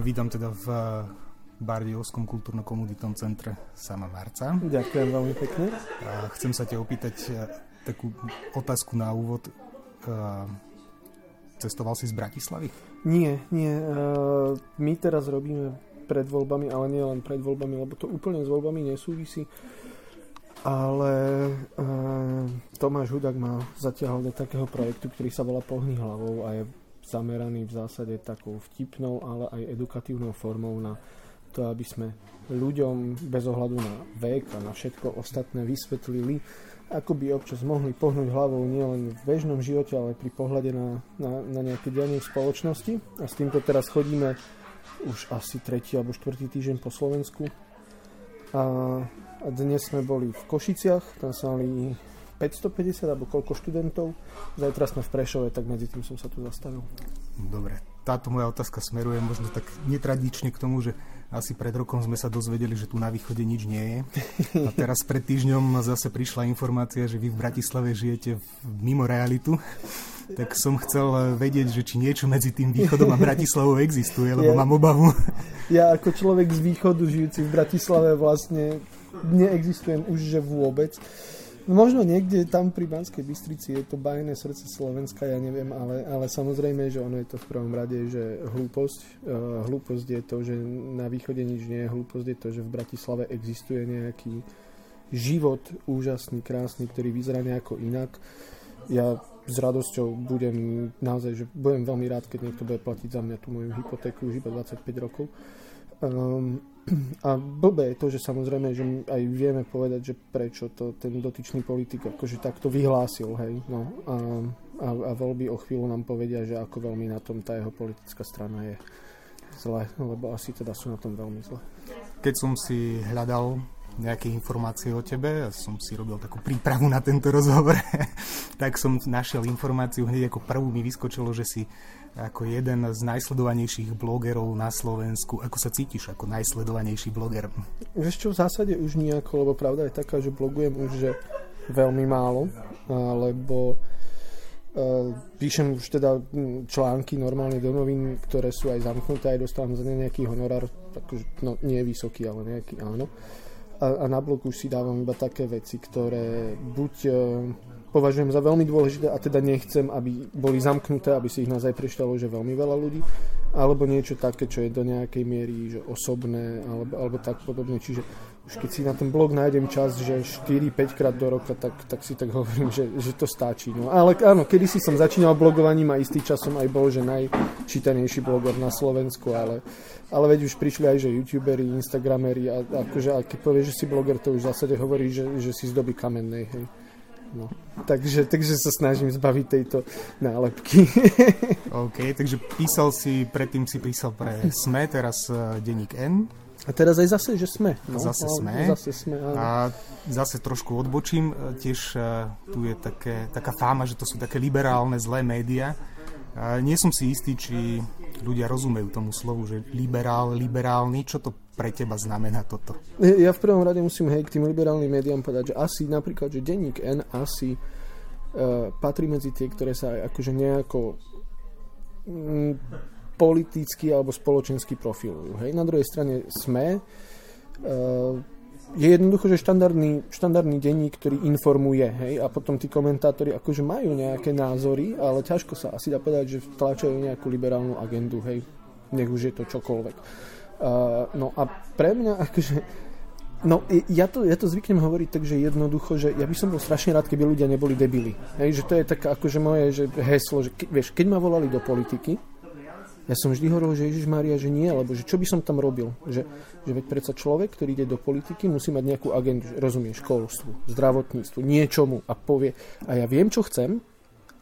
vítam teda v Bardiovskom kultúrno-komunitnom centre Sama Marca. Ďakujem veľmi pekne. A chcem sa ťa opýtať e, takú otázku na úvod. E, cestoval si z Bratislavy? Nie, nie. My teraz robíme pred voľbami, ale nie len pred voľbami, lebo to úplne s voľbami nesúvisí. Ale Tomáš Hudák ma zatiahol do takého projektu, ktorý sa volá Pohni hlavou a je zameraný v zásade takou vtipnou, ale aj edukatívnou formou na to, aby sme ľuďom bez ohľadu na vek a na všetko ostatné vysvetlili, ako by občas mohli pohnúť hlavou nielen v bežnom živote, ale pri pohľade na, na, na nejaké dianie v spoločnosti. A s týmto teraz chodíme už asi tretí alebo štvrtý týždeň po Slovensku. A, dnes sme boli v Košiciach, tam sa mali 550 alebo koľko študentov. Zajtra sme v Prešove, tak medzi tým som sa tu zastavil. Dobre, táto moja otázka smeruje možno tak netradične k tomu, že asi pred rokom sme sa dozvedeli, že tu na východe nič nie je. A teraz pred týždňom zase prišla informácia, že vy v Bratislave žijete mimo realitu. Tak som chcel vedieť, že či niečo medzi tým východom a Bratislavou existuje, lebo ja, mám obavu. Ja ako človek z východu žijúci v Bratislave vlastne neexistujem už že vôbec. No možno niekde tam pri Banskej Bystrici je to bajné srdce Slovenska, ja neviem, ale, ale samozrejme, že ono je to v prvom rade, že hlúposť. Uh, hlúposť je to, že na východe nič nie je, hlúposť je to, že v Bratislave existuje nejaký život úžasný, krásny, ktorý vyzerá nejako inak. Ja s radosťou budem naozaj, že budem veľmi rád, keď niekto bude platiť za mňa tú moju hypotéku už iba 25 rokov. Um, a blbé je to, že samozrejme, že aj vieme povedať, že prečo to ten dotyčný politik akože takto vyhlásil, hej, no a, a, a voľby o chvíľu nám povedia, že ako veľmi na tom tá jeho politická strana je zle, lebo asi teda sú na tom veľmi zle. Keď som si hľadal nejaké informácie o tebe, ja som si robil takú prípravu na tento rozhovor, tak som našiel informáciu, hneď ako prvú mi vyskočilo, že si ako jeden z najsledovanejších blogerov na Slovensku. Ako sa cítiš ako najsledovanejší bloger? Vieš čo, v zásade už nejako, lebo pravda je taká, že blogujem už že veľmi málo, lebo uh, píšem už teda články normálne do novín, ktoré sú aj zamknuté, aj dostávam za ne nejaký honorár, akože, no nie vysoký, ale nejaký áno. A, a na blog už si dávam iba také veci, ktoré buď uh, považujem za veľmi dôležité a teda nechcem, aby boli zamknuté, aby si ich naozaj prečítalo, že veľmi veľa ľudí, alebo niečo také, čo je do nejakej miery že osobné, alebo, alebo tak podobne. Čiže už keď si na ten blog nájdem čas, že 4-5 krát do roka, tak, tak si tak hovorím, že, že to stačí. No, ale áno, kedy si som začínal blogovaním a istý časom aj bol, že najčítanejší bloger na Slovensku, ale, ale veď už prišli aj, že youtuberi, instagrameri a akože, a keď povieš, že si bloger, to už v zásade hovorí, že, že si z doby kamennej, hej. No. Takže, takže sa snažím zbaviť tejto nálepky. OK, takže písal si, predtým si písal pre SME, teraz uh, denník N. A teraz aj zase, že sme. No, zase sme. Zase sme áno. A zase trošku odbočím. E, tiež uh, tu je také, taká fáma, že to sú také liberálne zlé médiá. Nie som si istý, či ľudia rozumejú tomu slovu, že liberál, liberálny. Čo to pre teba znamená toto? Ja v prvom rade musím hej, k tým liberálnym médiám povedať, že asi napríklad, že denník N asi uh, patrí medzi tie, ktoré sa aj akože nejako mm, politicky alebo spoločensky profilujú. Hej. Na druhej strane sme uh, je jednoducho, že štandardný, štandardný denník, ktorý informuje, hej, a potom tí komentátori akože majú nejaké názory, ale ťažko sa asi dá povedať, že tlačajú nejakú liberálnu agendu, hej, nech už je to čokoľvek. Uh, no a pre mňa akože No, ja to, ja to zvyknem hovoriť tak, že jednoducho, že ja by som bol strašne rád, keby ľudia neboli debili. Hej, že to je také akože moje že heslo, že ke, vieš, keď ma volali do politiky, ja som vždy hovoril, že Ježiš Maria, že nie, lebo že čo by som tam robil? Že, že veď predsa človek, ktorý ide do politiky, musí mať nejakú agendu, rozumie, školstvu, zdravotníctvu, niečomu a povie, a ja viem, čo chcem,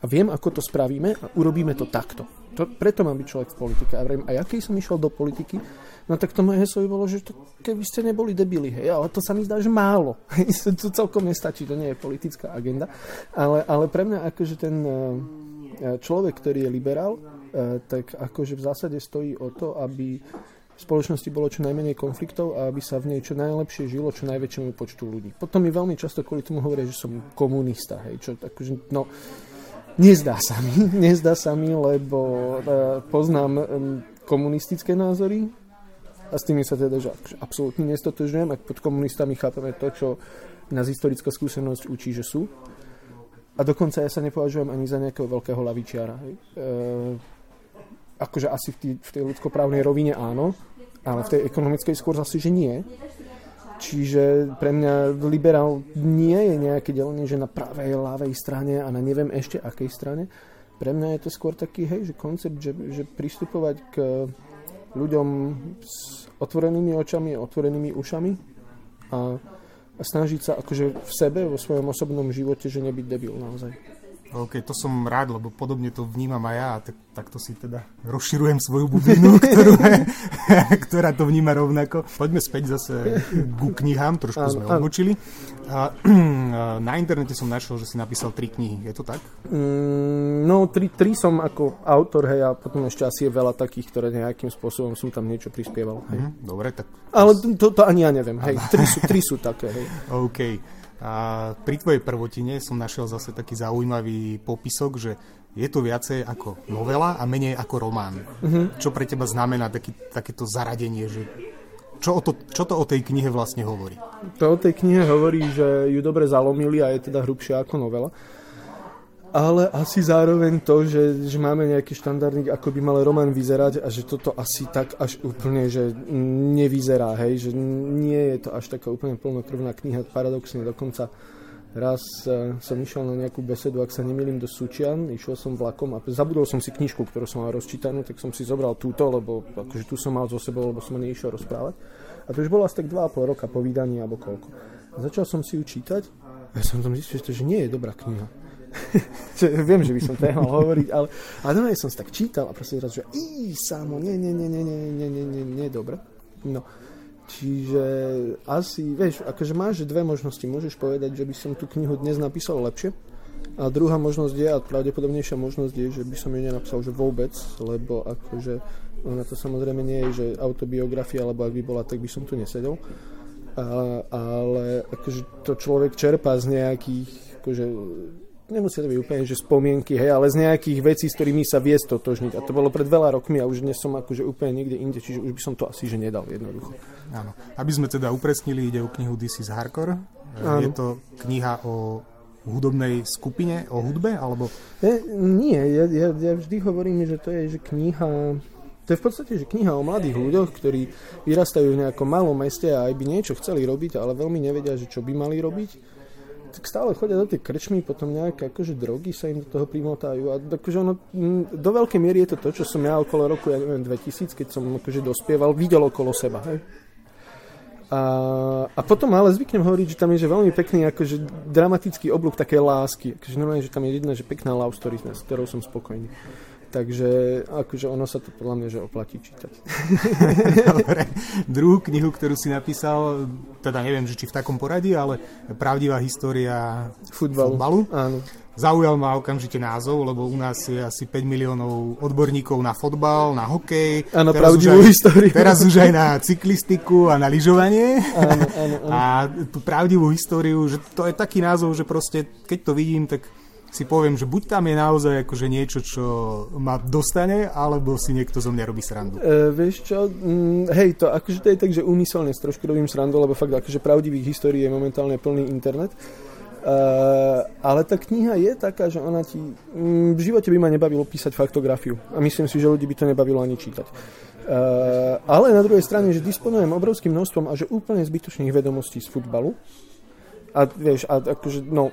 a viem, ako to spravíme a urobíme to takto. To, preto mám byť človek v politike. A, vrem, a ja keď som išiel do politiky, no tak to moje by bolo, že to, keby ste neboli debili, hej, ale to sa mi zdá, že málo. to celkom nestačí, to nie je politická agenda. Ale, ale pre mňa akože ten eh, človek, ktorý je liberál, eh, tak akože v zásade stojí o to, aby v spoločnosti bolo čo najmenej konfliktov a aby sa v nej čo najlepšie žilo čo najväčšiemu počtu ľudí. Potom mi veľmi často kvôli tomu hovoria, že som komunista, hej, čo akože, no, Nezdá sa mi, nezdá sa mi, lebo poznám komunistické názory a s tými sa teda že akože absolútne nestotožňujem, ak pod komunistami chápeme to, čo nás historická skúsenosť učí, že sú. A dokonca ja sa nepovažujem ani za nejakého veľkého lavičiara. E, akože asi v, tý, v tej ľudskoprávnej rovine áno, ale v tej ekonomickej skôr zase, že nie. Čiže pre mňa liberál nie je nejaké delenie, že na pravej, ľavej strane a na neviem ešte akej strane. Pre mňa je to skôr taký, hej, že koncept, že, že pristupovať k ľuďom s otvorenými očami, otvorenými ušami a, a snažiť sa akože v sebe, vo svojom osobnom živote, že nebyť debil naozaj. OK, to som rád, lebo podobne to vnímam aj ja, tak, takto si teda rozširujem svoju bublinu, ktorú, ktorá to vníma rovnako. Poďme späť zase ku knihám, trošku áno, sme odbočili. A, na internete som našiel, že si napísal tri knihy, je to tak? Mm, no, tri, tri som ako autor, hej, a potom ešte asi je veľa takých, ktoré nejakým spôsobom som tam niečo prispieval. Hej. Mm, dobre, tak... Ale to, to ani ja neviem, hej, tri sú, tri sú také, hej. OK. A pri tvojej prvotine som našiel zase taký zaujímavý popisok, že je to viacej ako novela a menej ako román. Uh-huh. Čo pre teba znamená taký, takéto zaradenie, že čo, o to, čo to o tej knihe vlastne hovorí? To o tej knihe hovorí, že ju dobre zalomili a je teda hrubšia ako novela ale asi zároveň to, že, že máme nejaký štandardný, ako by mal román vyzerať a že toto asi tak až úplne, že nevyzerá, hej, že nie je to až taká úplne plnokrvná kniha, paradoxne dokonca raz uh, som išiel na nejakú besedu, ak sa nemýlim, do Sučian, išiel som vlakom a zabudol som si knižku, ktorú som mal rozčítanú, tak som si zobral túto, lebo akože tu som mal zo sebou, lebo som neišiel rozprávať. A to už bolo asi tak 2,5 roka po vydaní, alebo koľko. A začal som si ju čítať a ja som tam zistil, že to že nie je dobrá kniha Viem, že by som to mal hovoriť, ale, ale normálne som si tak čítal a proste zrazu, že í, samo, nie, nie, nie, nie, nie, nie, nie, nie, nie, dobre. No, čiže asi, vieš, akože máš dve možnosti. Môžeš povedať, že by som tú knihu dnes napísal lepšie, a druhá možnosť je, a pravdepodobnejšia možnosť je, že by som ju nenapísal že vôbec, lebo akože ona to samozrejme nie je, že autobiografia, alebo ak by bola, tak by som tu nesedel. A, ale akože to človek čerpá z nejakých akože nemusia to byť úplne, že spomienky, hej, ale z nejakých vecí, s ktorými sa vie stotožniť. A to bolo pred veľa rokmi a už dnes som akože úplne niekde inde, čiže už by som to asi že nedal jednoducho. Áno. Aby sme teda upresnili, ide o knihu This is Hardcore. Áno. Je to kniha o hudobnej skupine, o hudbe, alebo... Je, nie, ja, ja, ja vždy hovorím, že to je že kniha to je v podstate že kniha o mladých ľuďoch, ktorí vyrastajú v nejakom malom meste a aj by niečo chceli robiť, ale veľmi nevedia, že čo by mali robiť tak stále chodia do tej krčmy, potom nejaké akože drogy sa im do toho primotajú a akože ono, do veľkej miery je to to, čo som ja okolo roku, ja neviem, 2000, keď som akože dospieval, videl okolo seba, hej. A, a potom ale zvyknem hovoriť, že tam je že veľmi pekný akože dramatický oblúk také lásky. Akože normálne, že tam je jedna že pekná love story, s ktorou som spokojný. Takže akože ono sa to podľa mňa že oplatí čítať. Dobre. Druhú knihu, ktorú si napísal, teda neviem, že či v takom poradí, ale Pravdivá história futbalu. futbalu. Áno. Zaujal ma okamžite názov, lebo u nás je asi 5 miliónov odborníkov na fotbal, na hokej. Áno, pravdivú aj, históriu. Teraz už aj na cyklistiku a na lyžovanie. Áno, áno, áno. A tú pravdivú históriu, že to je taký názov, že proste, keď to vidím, tak si poviem, že buď tam je naozaj akože niečo, čo ma dostane, alebo si niekto zo mňa robí srandu. E, vieš čo, mm, hej, to akože to je tak, že úmyselne trošku robím srandu, lebo fakt akože pravdivých histórií je momentálne plný internet. Uh, ale tá kniha je taká, že ona ti... Mm, v živote by ma nebavilo písať faktografiu. A myslím si, že ľudí by to nebavilo ani čítať. Uh, ale na druhej strane, že disponujem obrovským množstvom a že úplne zbytočných vedomostí z futbalu. A vieš, a akože, no,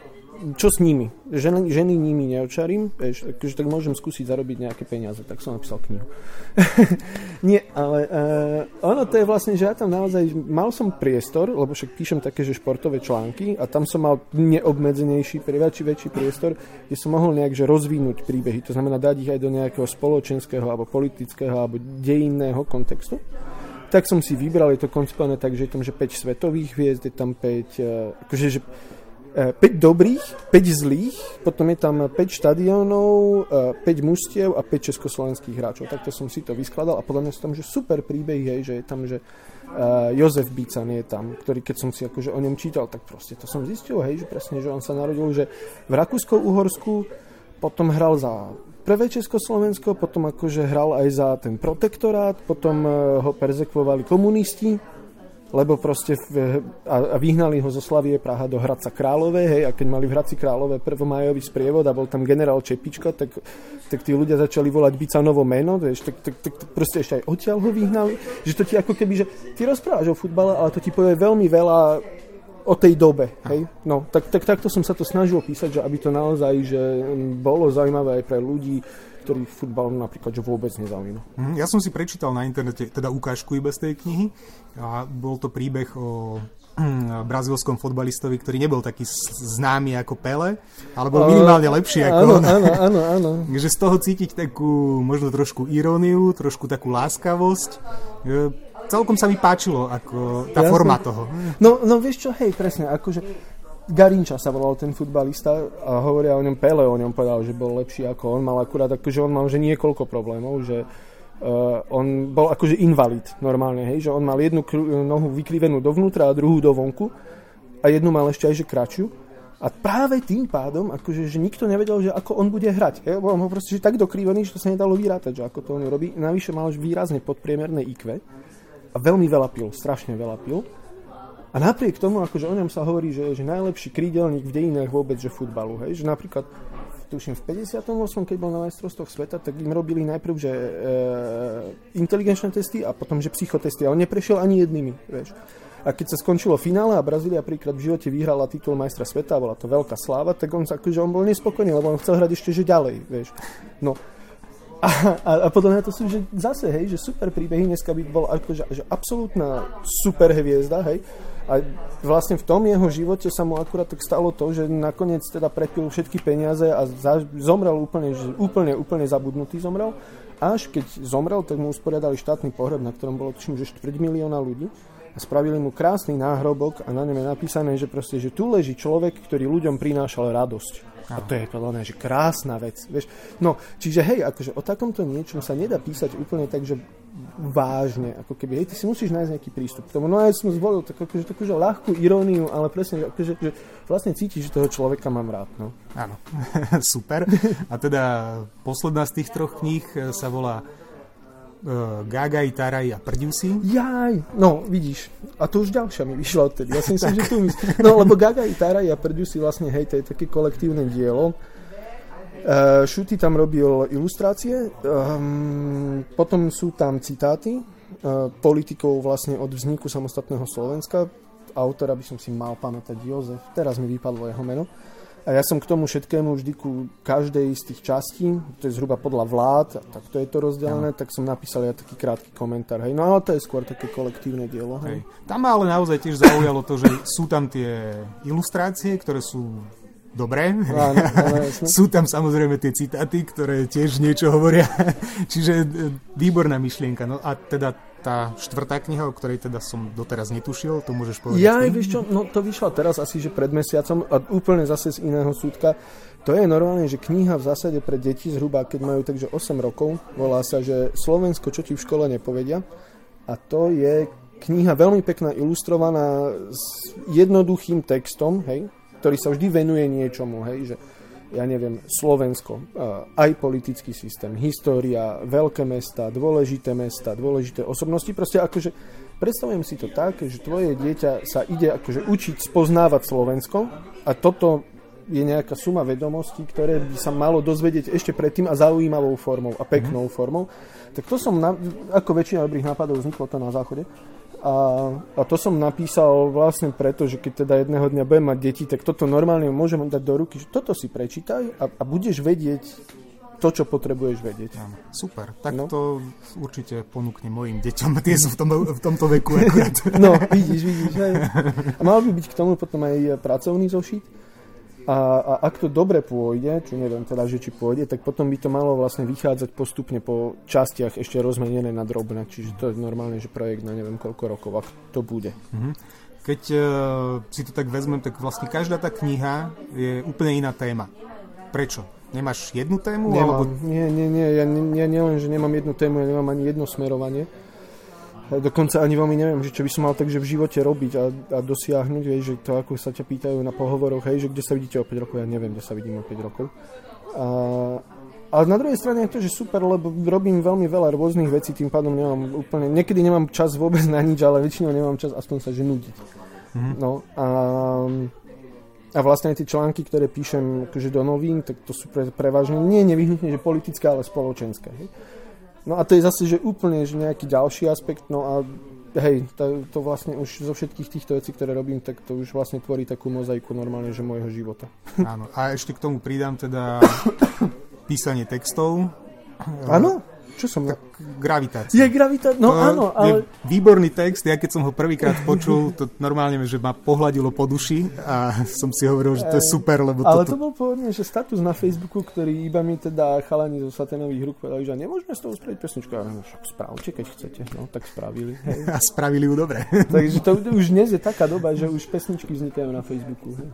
čo s nimi? Ženy, ženy nimi neočarím, vieš, akože tak môžem skúsiť zarobiť nejaké peniaze, tak som napísal knihu. Nie, ale uh, ono to je vlastne, že ja tam naozaj, mal som priestor, lebo však píšem také, že športové články a tam som mal neobmedzenejší, väčší, väčší priestor, kde som mohol nejak že rozvinúť príbehy, to znamená dať ich aj do nejakého spoločenského alebo politického alebo dejinného kontextu tak som si vybral, je to koncipované tak, že je tam že 5 svetových hviezd, je tam 5, uh, eh, akože, že 5 e, dobrých, 5 zlých, potom je tam 5 štadiónov, 5 e, mužstiev a 5 československých hráčov. Takto som si to vyskladal a podľa mňa sú že super príbehy, hej, že je tam, že uh, Jozef Bícan je tam, ktorý keď som si akože o ňom čítal, tak proste to som zistil, hej, že presne, že on sa narodil, že v Rakúsko-Uhorsku, potom hral za prvé Československo, potom akože hral aj za ten protektorát, potom ho perzekvovali komunisti, lebo proste v, a, a vyhnali ho zo Slavie Praha do Hradca Králové, hej, a keď mali v Hradci Králové prvomajový sprievod a bol tam generál Čepička, tak, tak tí ľudia začali volať Bicanovo meno, vieš, tak, tak, tak, tak proste ešte aj odtiaľ ho vyhnali, že to ti ako keby, že ty rozprávaš o futbale, ale to ti povie veľmi veľa o tej dobe, hej? No, tak, tak takto som sa to snažil písať, že aby to naozaj že bolo zaujímavé aj pre ľudí, ktorý futbal napríklad že vôbec nezaujíma. Mhm, ja som si prečítal na internete teda ukážku iba z tej knihy a bol to príbeh o brazilskom fotbalistovi, ktorý nebol taký známy ako Pele, ale bol minimálne lepší ako áno, on. Áno, áno, áno. Že z toho cítiť takú možno trošku iróniu, trošku takú láskavosť. Celkom sa mi páčilo ako tá Jasne. forma toho. No, no vieš čo, hej, presne, akože Garinča sa volal ten futbalista a hovoria o ňom Pele, o ňom povedal, že bol lepší ako on, mal akurát akože on mal že niekoľko problémov, že uh, on bol akože invalid normálne, hej, že on mal jednu kru, nohu vykrivenú dovnútra a druhú dovonku a jednu mal ešte aj že kračiu a práve tým pádom, akože, že nikto nevedel, že ako on bude hrať. Hej, on ho proste že tak dokrivený, že to sa nedalo vyrátať, že ako to on robí. Navyše mal už výrazne podpriemerné IQ a veľmi veľa pil, strašne veľa pil. A napriek tomu, akože o ňom sa hovorí, že je najlepší krídelník v dejinách vôbec, že futbalu. Hej? Že napríklad tuším v 58. keď bol na majstrovstvách sveta, tak im robili najprv, že e, inteligenčné testy a potom, že psychotesty. A on neprešiel ani jednými, vieš. A keď sa skončilo finále a Brazília príklad v živote vyhrala titul majstra sveta, bola to veľká sláva, tak on, akože on bol nespokojný, lebo on chcel hrať ešte že ďalej, vieš. No, a, a, a podľa mňa to sú že zase, hej, že super príbehy, dneska by bol akože, že absolútna super hviezda, hej. A vlastne v tom jeho živote sa mu akurát tak stalo to, že nakoniec teda prepil všetky peniaze a za, zomrel úplne, že úplne, úplne zabudnutý zomrel. Až keď zomrel, tak mu usporiadali štátny pohreb, na ktorom bolo tuším, že 4 milióna ľudí a spravili mu krásny náhrobok a na ňom je napísané, že proste, že tu leží človek, ktorý ľuďom prinášal radosť. A to je podľa mňa, že krásna vec. Vieš? No, čiže hej, akože o takomto niečom sa nedá písať úplne tak, že vážne, ako keby, hej, ty si musíš nájsť nejaký prístup k tomu. No a ja som zvolil tak, akože, takú že ľahkú iróniu, ale presne, akože, že vlastne cítiš, že toho človeka mám rád. No. Áno, super. A teda posledná z tých troch kníh sa volá uh, Gaga, Taraj a Prdiusi. Jaj, no vidíš, a to už ďalšia mi vyšla odtedy. Ja si myslím, že tu my... No lebo Gaga, Taraj a Prdiusi vlastne, hej, to je také kolektívne dielo. Uh, Šuty tam robil ilustrácie, um, potom sú tam citáty uh, politikov vlastne od vzniku samostatného Slovenska. Autora by som si mal pamätať Jozef, teraz mi vypadlo jeho meno. A ja som k tomu všetkému vždy ku každej z tých častí, to je zhruba podľa vlád, a tak to je to rozdelené, no. tak som napísal ja taký krátky komentár. Hej. No ale to je skôr také kolektívne dielo. Hej. Hej. Tam ma ale naozaj tiež zaujalo to, že sú tam tie ilustrácie, ktoré sú dobré. Áno, áno, sú tam samozrejme tie citáty, ktoré tiež niečo hovoria. Čiže e, výborná myšlienka. No a teda tá štvrtá kniha, o ktorej teda som doteraz netušil, to môžeš povedať. Ja, vieš čo, no to vyšla teraz asi, že pred mesiacom a úplne zase z iného súdka. To je normálne, že kniha v zásade pre deti zhruba, keď majú takže 8 rokov, volá sa, že Slovensko, čo ti v škole nepovedia. A to je kniha veľmi pekná, ilustrovaná s jednoduchým textom, hej, ktorý sa vždy venuje niečomu, hej, že ja neviem, Slovensko, aj politický systém, história, veľké mesta, dôležité mesta, dôležité osobnosti. Proste akože predstavujem si to tak, že tvoje dieťa sa ide akože učiť spoznávať Slovensko a toto je nejaká suma vedomostí, ktoré by sa malo dozvedieť ešte predtým a zaujímavou formou a peknou mm. formou. Tak to som, na, ako väčšina dobrých nápadov, vzniklo to na záchode. A, a to som napísal vlastne preto, že keď teda jedného dňa budem mať deti, tak toto normálne môžem dať do ruky, že toto si prečítaj a, a budeš vedieť to, čo potrebuješ vedieť. Áno, super. Tak no. to určite ponúknem mojim deťom. Tie sú v, tom, v tomto veku akurát. No, vidíš, vidíš. Hej. A mal by byť k tomu potom aj pracovný zošit a, a ak to dobre pôjde, čo neviem teda, že či pôjde, tak potom by to malo vlastne vychádzať postupne po častiach ešte rozmenené na drobné. Čiže to je normálne, že projekt na neviem koľko rokov, ak to bude. Mm-hmm. Keď uh, si to tak vezmem, tak vlastne každá tá kniha je úplne iná téma. Prečo? Nemáš jednu tému? Nemám. Alebo... Nie, nie, nie. Ja, ja nielen, že nemám jednu tému, ja nemám ani jedno smerovanie dokonca ani veľmi neviem, že čo by som mal takže v živote robiť a, a dosiahnuť, vieš, že to ako sa ťa pýtajú na pohovoroch, hej, že kde sa vidíte o 5 rokov, ja neviem, kde sa vidím o 5 rokov. A ale na druhej strane je to, že super, lebo robím veľmi veľa rôznych vecí, tým pádom nemám úplne, niekedy nemám čas vôbec na nič, ale väčšinou nemám čas aspoň sa že nudiť. Mm-hmm. No a, a vlastne tie články, ktoré píšem akože do novín, tak to sú pre, prevažne nie nevyhnutne, že politické, ale spoločenské. Hej? No a to je zase, že úplne že nejaký ďalší aspekt, no a hej, to, to vlastne už zo všetkých týchto vecí, ktoré robím, tak to už vlastne tvorí takú mozaiku normálne, že môjho života. Áno, a ešte k tomu pridám teda písanie textov. Áno? Čo som... Tak, gravitácia. Je gravitácia, no to áno, ale... výborný text, ja keď som ho prvýkrát počul, to normálne, že ma pohľadilo po duši a som si hovoril, že to je super, lebo Ale to bol pôvodne, že status na Facebooku, ktorý iba mi teda chalani zo saténových rúk povedali, že nemôžeme z toho spraviť pesničku. Ja neviem, však spravte, keď chcete. No, tak spravili. Hej. A spravili ju dobre. Takže to už dnes je taká doba, že už pesničky vznikajú na Facebooku. Hej.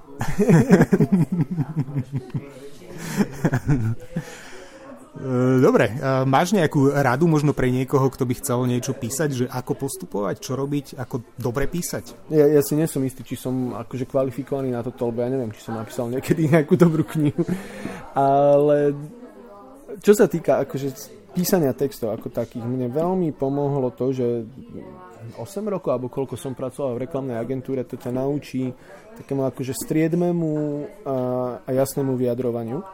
E, dobre, máš nejakú radu možno pre niekoho, kto by chcel niečo písať, že ako postupovať, čo robiť, ako dobre písať? Ja, ja si nesom istý, či som akože kvalifikovaný na toto, lebo ja neviem, či som napísal niekedy nejakú dobrú knihu. Ale čo sa týka akože písania textov ako takých, mne veľmi pomohlo to, že 8 rokov, alebo koľko som pracoval v reklamnej agentúre, to ťa naučí takému akože striedmemu a, a jasnému vyjadrovaniu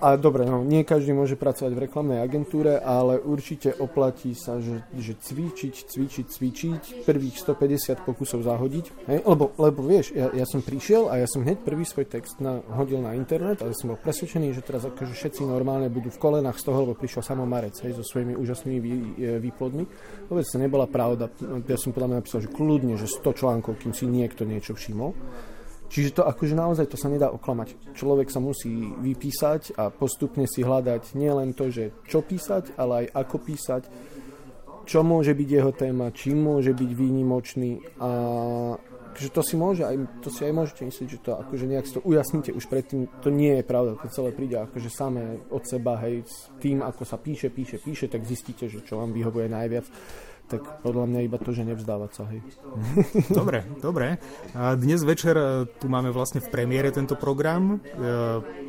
a dobre, no, nie každý môže pracovať v reklamnej agentúre, ale určite oplatí sa, že, že cvičiť, cvičiť, cvičiť, prvých 150 pokusov zahodiť. Hej? Lebo, lebo vieš, ja, ja som prišiel a ja som hneď prvý svoj text na, hodil na internet a som bol presvedčený, že teraz akože všetci normálne budú v kolenách z toho, lebo prišiel samo Marec hej, so svojimi úžasnými vý, e, výplodmi. Vôbec to nebola pravda. Ja som podľa mňa napísal, že kľudne, že 100 článkov, kým si niekto niečo všimol. Čiže to akože naozaj to sa nedá oklamať. Človek sa musí vypísať a postupne si hľadať nielen to, že čo písať, ale aj ako písať, čo môže byť jeho téma, čím môže byť výnimočný a že to si môže, aj, to si aj môžete myslieť, že to akože nejak to ujasníte už predtým, to nie je pravda, to celé príde akože samé od seba, hej, s tým, ako sa píše, píše, píše, tak zistíte, že čo vám vyhovuje najviac tak podľa mňa iba to, že nevzdávať sa. Hej. Dobre, dobre. A dnes večer e, tu máme vlastne v premiére tento program. E,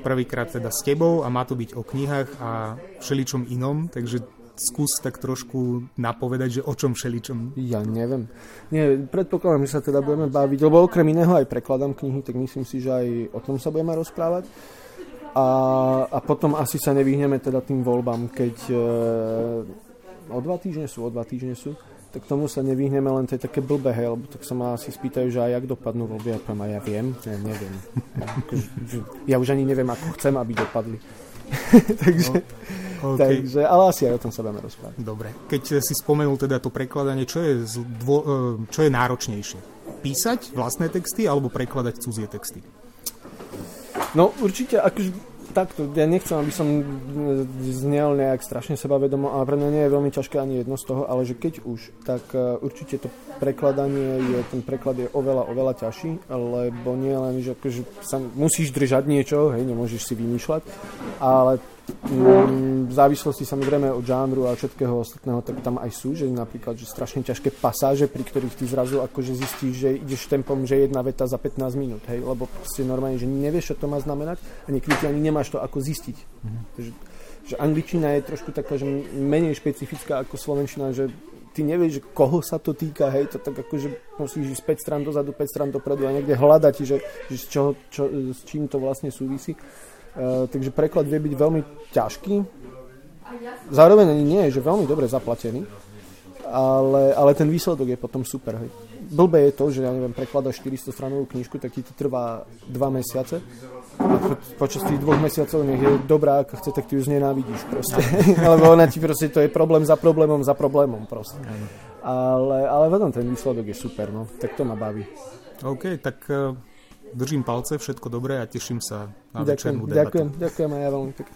prvýkrát teda s tebou a má to byť o knihách a všeličom inom, takže skús tak trošku napovedať, že o čom všeličom. Ja neviem. Nie, predpokladám, že sa teda budeme baviť, lebo okrem iného aj prekladám knihy, tak myslím si, že aj o tom sa budeme rozprávať. A, a potom asi sa nevyhneme teda tým voľbám, keď e, o dva týždne sú, o dva týždne sú, tak tomu sa nevyhneme, len to je také blbé, hej, lebo tak sa ma asi spýtajú, že aj jak dopadnú voľby, ja poviem, a ja viem, ja neviem. Ja už ani neviem, ako chcem, aby dopadli. takže, no, okay. takže, ale asi aj o tom sa budeme rozprávať. Dobre. Keď si spomenul teda to prekladanie, čo je, dvo, e, čo je náročnejšie? Písať vlastné texty alebo prekladať cudzie texty? No určite, akože takto, ja nechcem, aby som znel nejak strašne sebavedomo a pre mňa nie je veľmi ťažké ani jedno z toho, ale že keď už, tak e, určite to prekladanie je, ten preklad je oveľa, oveľa ťažší, lebo nie len, že akože sa musíš držať niečo, hej, nemôžeš si vymýšľať, ale v závislosti samozrejme od žánru a všetkého ostatného, tak tam aj sú, že napríklad že strašne ťažké pasáže, pri ktorých ty zrazu akože zistíš, že ideš tempom, že jedna veta za 15 minút, hej, lebo proste normálne, že nevieš, čo to má znamenať a niekedy ty ani nemáš to ako zistiť. Mm-hmm. Takže, že angličtina je trošku taká, že menej špecifická ako slovenčina, že ty nevieš, že koho sa to týka, hej, to tak akože musíš ísť 5 strán dozadu, 5 strán dopredu a niekde hľadať, že, že čo, čo, s čím to vlastne súvisí. Uh, takže preklad vie byť veľmi ťažký. Zároveň ani nie je, že veľmi dobre zaplatený, ale, ale ten výsledok je potom super. Hej. Blbé je to, že ja neviem, prekladaš 400 stranovú knižku, tak ti to trvá 2 mesiace a po, počas tých dvoch mesiacov nech je dobrá, ako chce, tak ty ju znenávidíš proste. Lebo ona ti proste, to je problém za problémom za problémom proste. Ale, ale potom ten výsledok je super, no. Tak to ma baví. OK, tak uh Držím palce, všetko dobré a teším sa na ďakujem, večernú debatu. Ďakujem, ďakujem aj ja veľmi pekne.